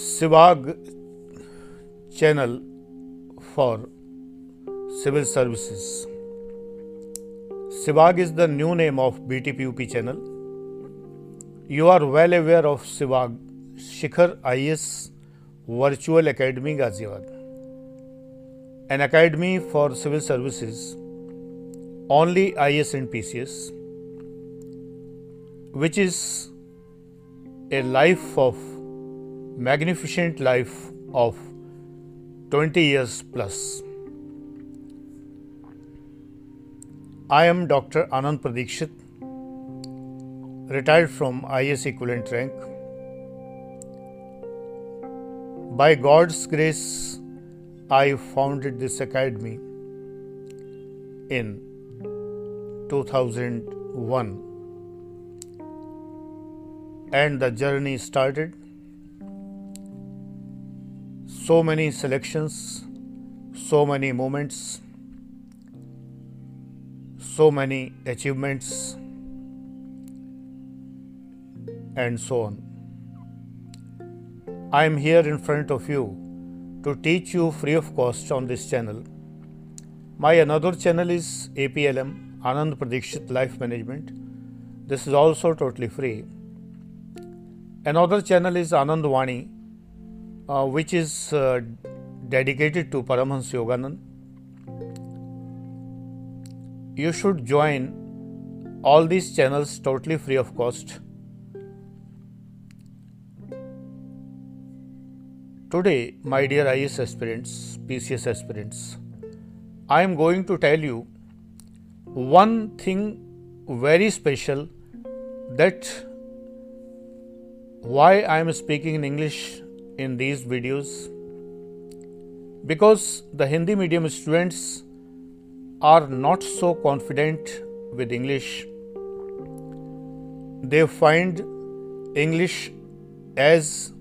Sivag channel for civil services. Sivag is the new name of BTPUP channel. You are well aware of Sivag Shikhar IS Virtual Academy Ghaziabad, an academy for civil services, only IS and PCS, which is a life of magnificent life of 20 years plus. I am Dr. Anand Pradikshit, retired from IS equivalent rank. By God's grace, I founded this academy in 2001 and the journey started. So many selections, so many moments, so many achievements, and so on. I am here in front of you to teach you free of cost on this channel. My another channel is APLM Anand Pradikshit Life Management. This is also totally free. Another channel is Anand Vani, uh, which is uh, dedicated to Paramhans Yoganand. You should join all these channels totally free of cost. Today, my dear IS aspirants, PCS aspirants, I am going to tell you one thing very special that why I am speaking in English in these videos because the Hindi medium students are not so confident with English. They find English as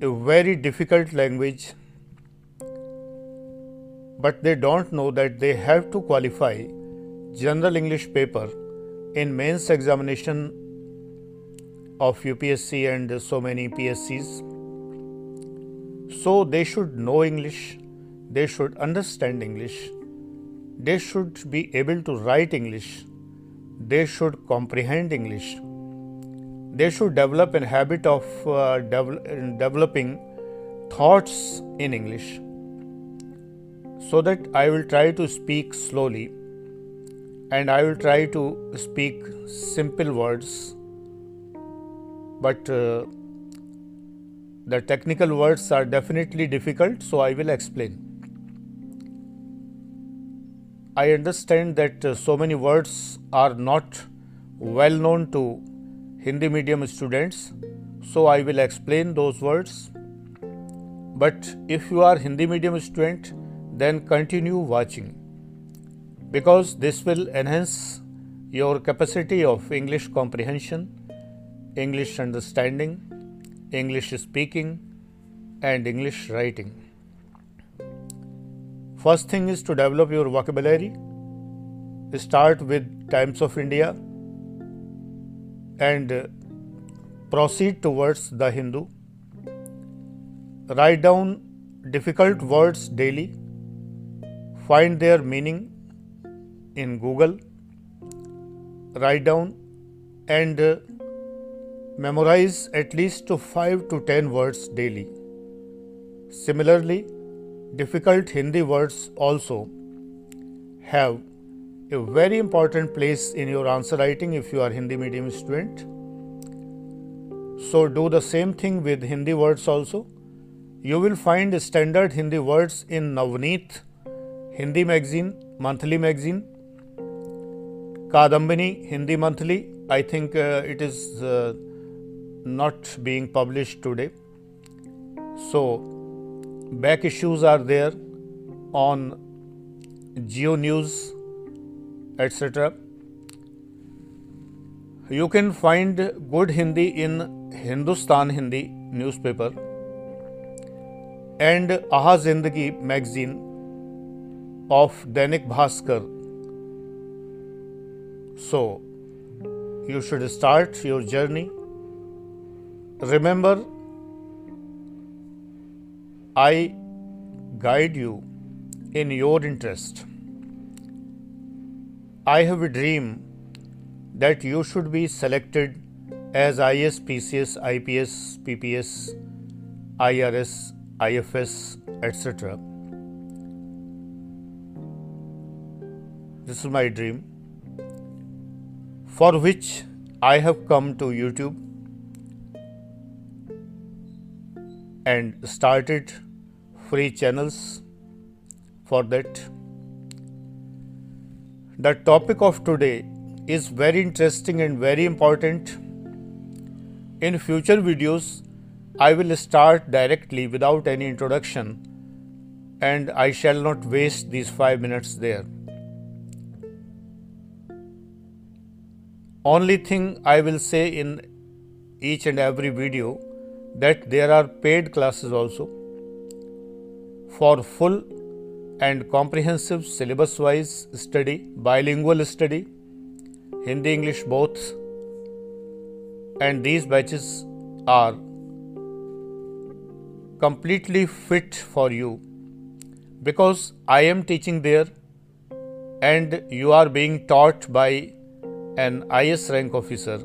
a very difficult language, but they don't know that they have to qualify general English paper in mains examination of UPSC and so many PSCs. So they should know English, they should understand English, they should be able to write English, they should comprehend English, they should develop a habit of uh, devel- developing thoughts in English. So that I will try to speak slowly and I will try to speak simple words but uh, the technical words are definitely difficult, so I will explain. I understand that uh, so many words are not well known to Hindi medium students, so I will explain those words. But if you are Hindi medium student, then continue watching because this will enhance your capacity of English comprehension English understanding, English speaking, and English writing. First thing is to develop your vocabulary. Start with Times of India and uh, proceed towards the Hindu. Write down difficult words daily. Find their meaning in Google. Write down and uh, memorize at least to 5 to 10 words daily. Similarly, difficult Hindi words also have a very important place in your answer writing if you are Hindi medium student. So do the same thing with Hindi words also. You will find standard Hindi words in Navneet, Hindi magazine, monthly magazine, Kadambini, Hindi monthly. I think uh, it is uh, not being published today. So, back issues are there on Jio News, etc. You can find good Hindi in Hindustan Hindi newspaper and Aha Zindagi magazine of Dainik Bhaskar. So, you should start your journey Remember I guide you in your interest. I have a dream that you should be selected as IS, PCS, IPS, PPS, IRS, IFS, etc. This is my dream for which I have come to YouTube and started free channels for that. The topic of today is very interesting and very important. In future videos, I will start directly without any introduction and I shall not waste these 5 minutes there. Only thing I will say in each and every video that there are paid classes also for full and comprehensive syllabus wise study, bilingual study, Hindi English both, and these batches are completely fit for you because I am teaching there and you are being taught by an IS rank officer.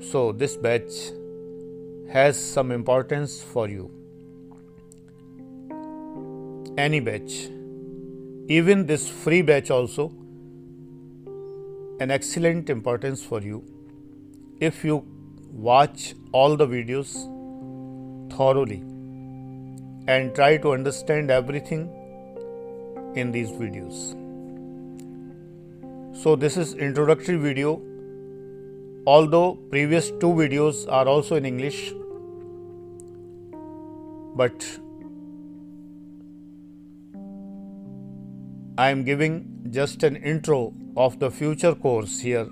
So, this batch has some importance for you. Any batch, even this free batch, also an excellent importance for you if you watch all the videos thoroughly and try to understand everything in these videos. So this is introductory video although previous two videos are also in English but I am giving just an intro of the future course here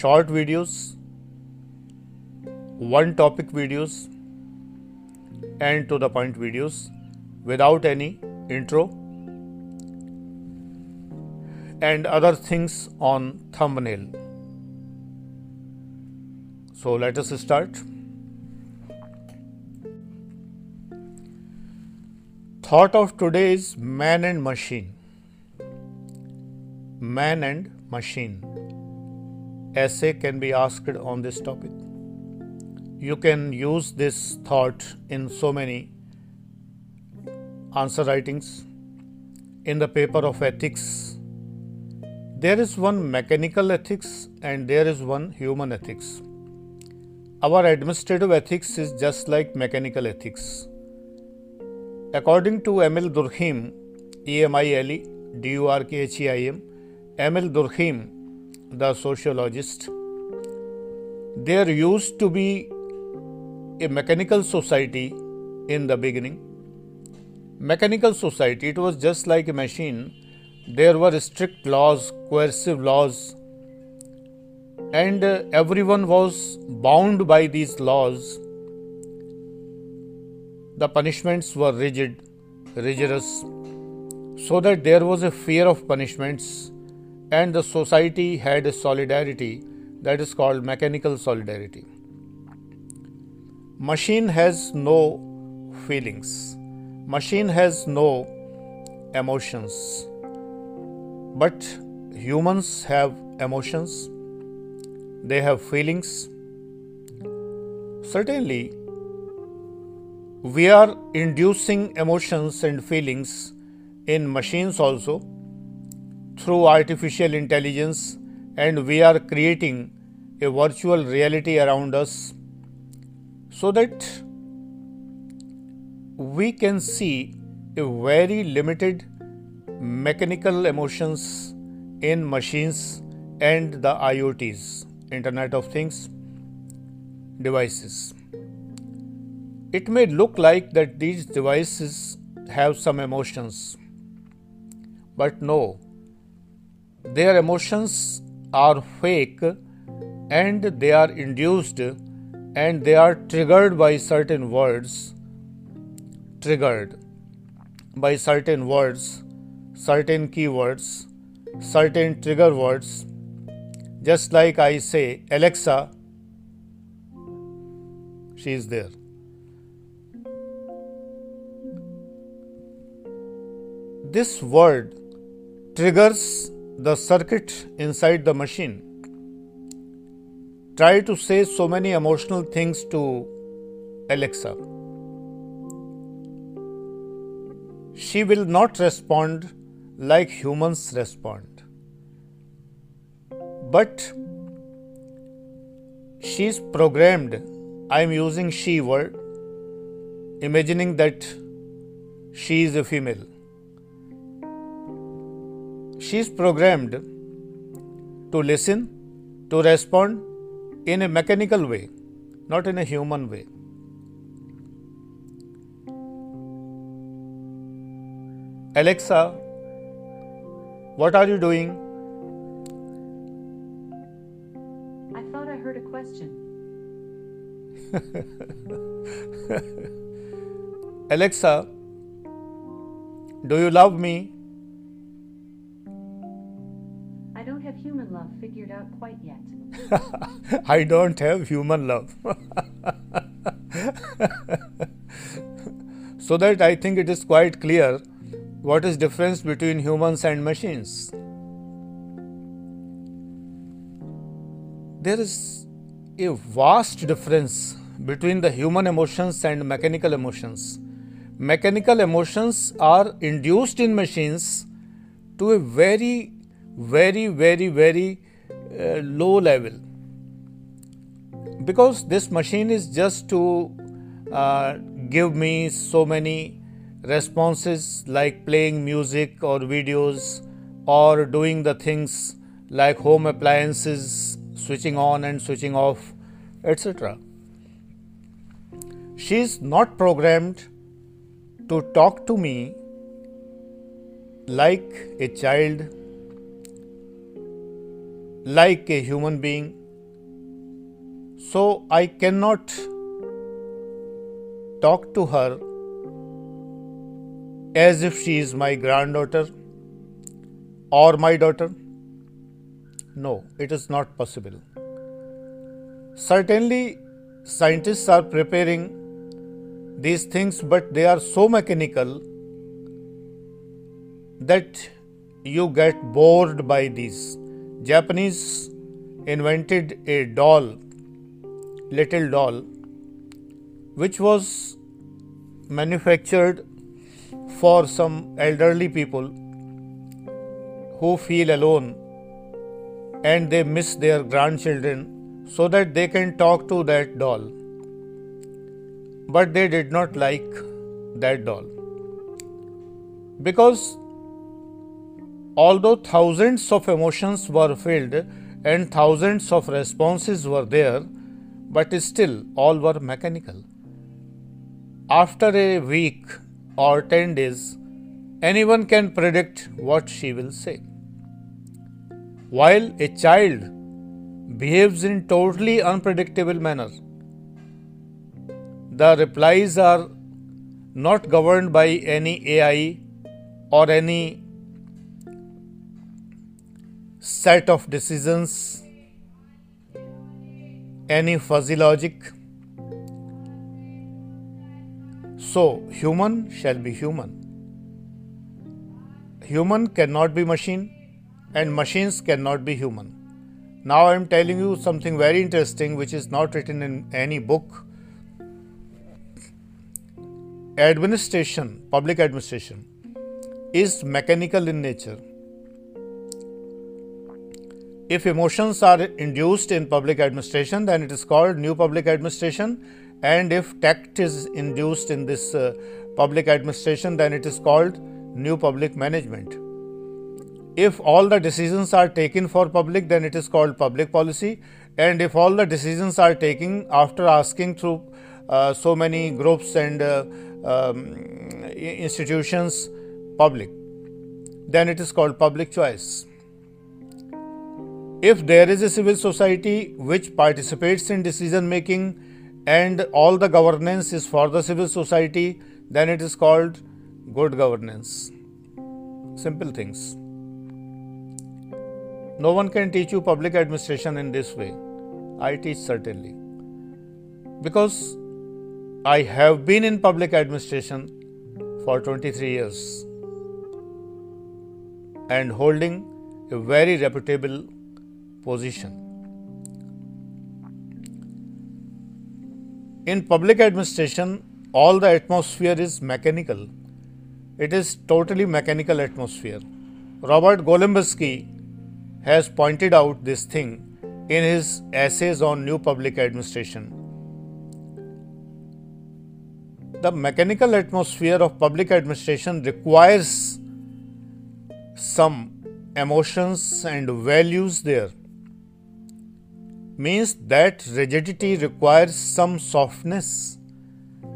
short videos one topic videos and to the point videos without any intro and other things on thumbnail. So let us start. Thought of today is man and machine. Man and machine. Essay can be asked on this topic. You can use this thought in so many answer writings in the paper of ethics there is one mechanical ethics and there is one human ethics. Our administrative ethics is just like mechanical ethics. According to Durkheim, E M I L E D U R K H E I M, Emile Durkheim, the sociologist, there used to be a mechanical society in the beginning. Mechanical society, it was just like a machine there were strict laws, coercive laws, and uh, everyone was bound by these laws. The punishments were rigid, rigorous, so that there was a fear of punishments, and the society had a solidarity that is called mechanical solidarity. Machine has no feelings, machine has no emotions but humans have emotions, they have feelings. Certainly, we are inducing emotions and feelings in machines also through artificial intelligence, and we are creating a virtual reality around us so that we can see a very limited mechanical emotions in machines and the IoTs, Internet of Things devices. It may look like that these devices have some emotions, but no, their emotions are fake and they are induced and they are triggered by certain words, triggered by certain words certain keywords, certain trigger words. Just like I say, Alexa, she is there. This word triggers the circuit inside the machine. Try to say so many emotional things to Alexa. She will not respond like humans respond. But she is programmed. I am using she word, imagining that she is a female. She is programmed to listen, to respond in a mechanical way, not in a human way. Alexa, what are you doing? Alexa, do you love me? I don't have human love figured out quite yet. I don't have human love. so that I think it is quite clear what is difference between humans and machines. There is a vast difference between the human emotions and mechanical emotions. Mechanical emotions are induced in machines to a very, very, very, very uh, low level because this machine is just to uh, give me so many responses like playing music or videos or doing the things like home appliances switching on and switching off etc she is not programmed to talk to me like a child like a human being so I cannot talk to her as if she is my granddaughter or my daughter. No, it is not possible. Certainly, scientists are preparing these things, but they are so mechanical that you get bored by these. Japanese invented a doll, little doll, which was manufactured for some elderly people who feel alone and they miss their grandchildren so that they can talk to that doll. But they did not like that doll because although thousands of emotions were filled and thousands of responses were there, but still all were mechanical. After a week or 10 days, anyone can predict what she will say. While a child behaves in totally unpredictable manner, the replies are not governed by any AI or any set of decisions, any fuzzy logic. So, human shall be human. Human cannot be machine, and machines cannot be human. Now, I am telling you something very interesting which is not written in any book. Administration, public administration, is mechanical in nature if emotions are induced in public administration, then it is called new public administration. And if tact is induced in this uh, public administration, then it is called new public management. If all the decisions are taken for public, then it is called public policy. And if all the decisions are taken after asking through uh, so many groups and uh, um, institutions public, then it is called public choice. If there is a civil society which participates in decision making and all the governance is for the civil society, then it is called good governance. Simple things. No one can teach you public administration in this way. I teach certainly. Because I have been in public administration for 23 years. and holding a very reputable position. In public administration, all the atmosphere is mechanical. It is totally mechanical atmosphere. Robert Golembiewski has pointed out this thing in his essays on new public administration. The mechanical atmosphere of public administration requires some emotions and values there. Means that rigidity requires some softness,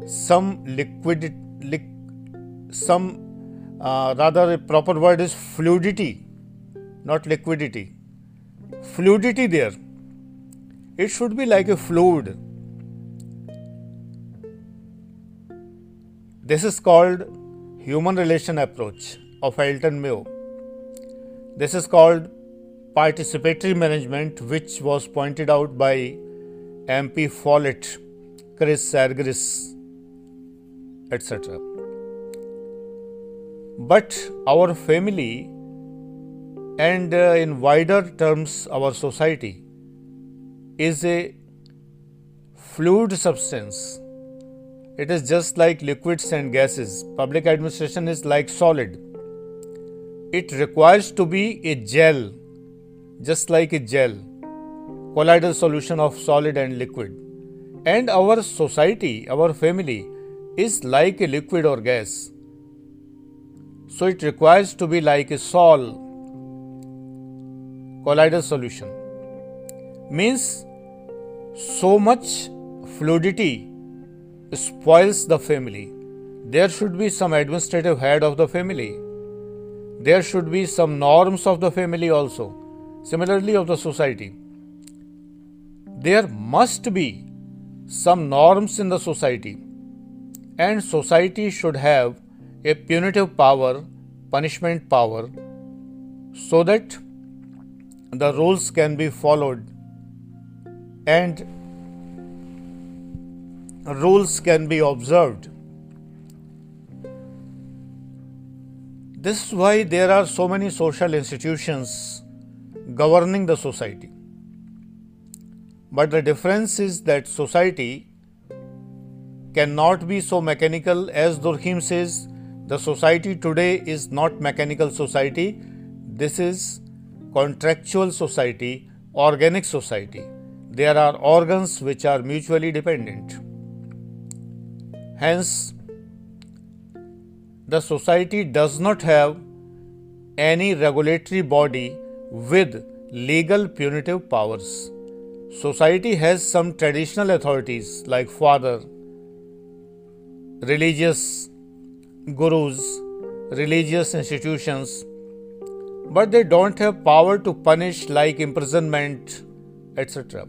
some liquidity, some uh, rather a proper word is fluidity, not liquidity. Fluidity there. It should be like a fluid. This is called human relation approach of Elton Mayo. This is called participatory management, which was pointed out by MP Follett, Chris Argyris, etc. But our family and uh, in wider terms our society is a fluid substance. It is just like liquids and gases. Public administration is like solid. It requires to be a gel, just like a gel, colloidal solution of solid and liquid. And our society, our family, is like a liquid or gas. So it requires to be like a sol, colloidal solution. Means so much fluidity spoils the family. There should be some administrative head of the family. There should be some norms of the family also. Similarly, of the society. There must be some norms in the society, and society should have a punitive power, punishment power, so that the rules can be followed and rules can be observed. This is why there are so many social institutions governing the society. But the difference is that society cannot be so mechanical as Durkheim says the society today is not mechanical society. This is contractual society, organic society. There are organs which are mutually dependent. Hence, the society does not have any regulatory body with legal punitive powers. Society has some traditional authorities like father, religious gurus, religious institutions, but they don't have power to punish like imprisonment, etc.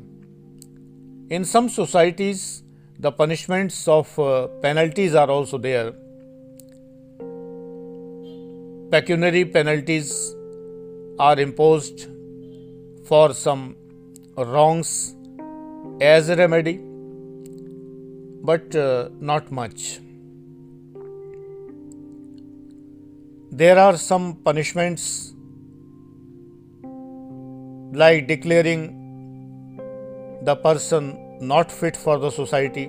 In some societies, the punishments of uh, penalties are also there. Pecuniary penalties are imposed for some wrongs as a remedy, but uh, not much. there are some punishments like declaring the person not fit for the society,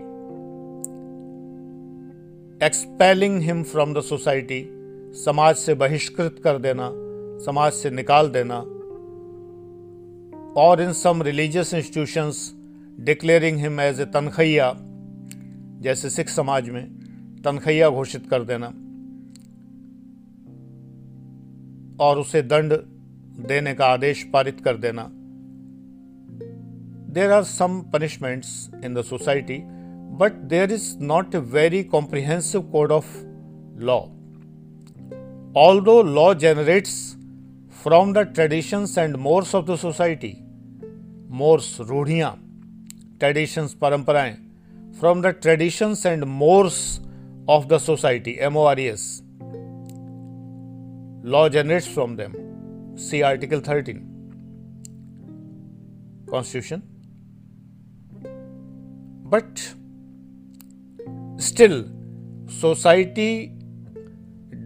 expelling him from the society, समाज से बहिष्कृत कर देना समाज से निकाल देना और in some religious institutions declaring him as a tankhaiya जैसे सिख समाज में तनखैया घोषित कर देना और उसे दंड देने का आदेश पारित कर देना। There are some punishments in the society but there is not a very comprehensive code of law all दो law generates from the traditions and Morse of the society Morse रूढ़ियां traditions परंपराएं from the traditions and Morse of the society M O R S Law generates from them. See Article 13. Constitution. but still, society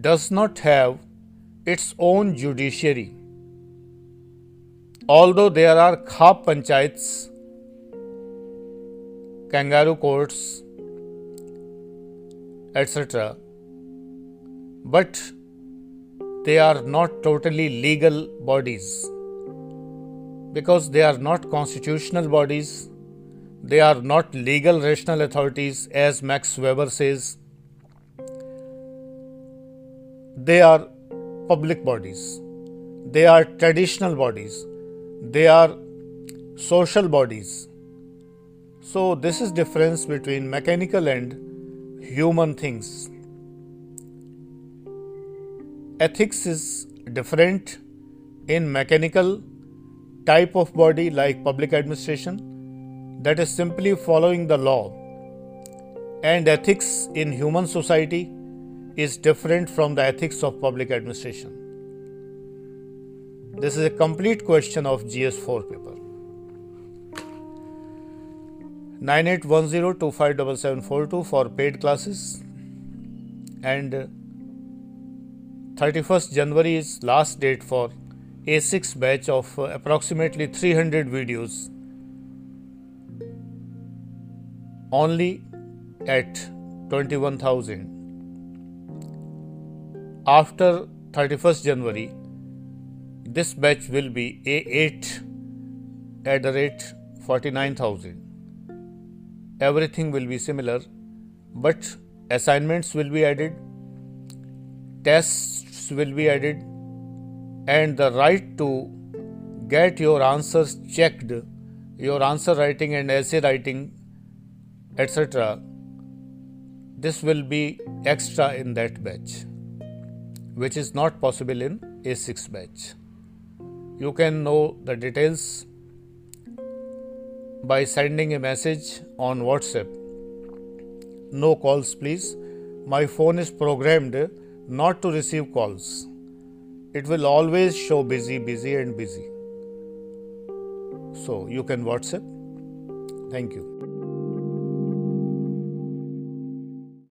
does not have its own judiciary. Although there are khap panchayats, kangaroo courts, etc., but they are not totally legal bodies because they are not constitutional bodies, they are not legal rational authorities, as Max Weber says. They are public bodies, they are traditional bodies, they are social bodies. So, this is difference between mechanical and human things. Ethics is different in mechanical type of body like public administration that is simply following the law. And ethics in human society is different from the ethics of public administration. This is a complete question of gs4 paper. 9810257742 for paid classes. And 31st January is last date for a6 batch of approximately 300 videos only at 21000 after 31st January this batch will be A8 at the rate 49000 everything will be similar but assignments will be added tests will be added and the right to get your answers checked, your answer writing and essay writing, etc. This will be extra in that batch, which is not possible in A6 batch. You can know the details by sending a message on WhatsApp. No calls, please. My phone is programmed not to receive calls it will always show busy, busy, and busy. So you can WhatsApp. Thank you.